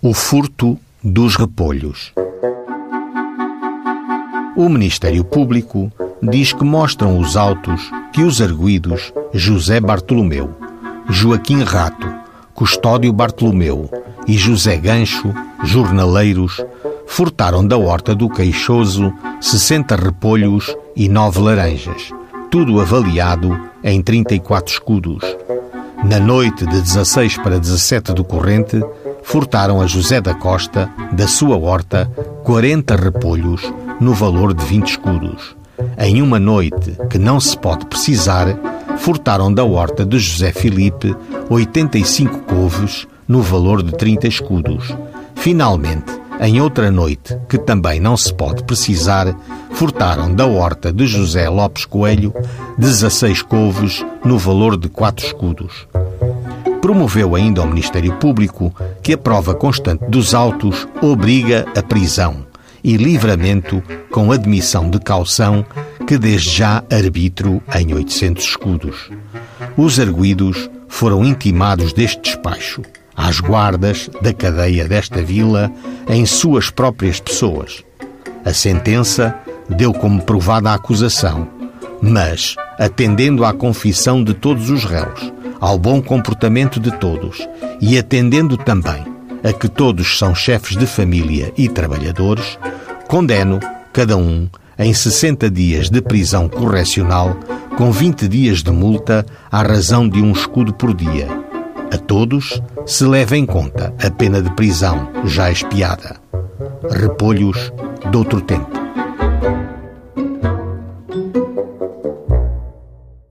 O furto dos repolhos. O Ministério Público diz que mostram os autos que os arguídos José Bartolomeu, Joaquim Rato, Custódio Bartolomeu e José Gancho, jornaleiros, furtaram da horta do Queixoso 60 repolhos e 9 laranjas, tudo avaliado em 34 escudos. Na noite de 16 para 17 do corrente, furtaram a José da Costa, da sua horta, 40 repolhos, no valor de 20 escudos. Em uma noite que não se pode precisar, furtaram da horta de José Filipe 85 couves, no valor de 30 escudos. Finalmente, em outra noite, que também não se pode precisar, furtaram da horta de José Lopes Coelho 16 couves no valor de 4 escudos. Promoveu ainda ao Ministério Público que a prova constante dos autos obriga a prisão e livramento com admissão de caução que desde já arbitro em 800 escudos. Os arguídos foram intimados deste despacho às guardas da cadeia desta vila em suas próprias pessoas. A sentença deu como provada a acusação, mas, atendendo à confissão de todos os réus, ao bom comportamento de todos e atendendo também a que todos são chefes de família e trabalhadores, condeno cada um em 60 dias de prisão correcional com 20 dias de multa à razão de um escudo por dia a todos se leva em conta a pena de prisão já expiada. Repolhos de outro tempo.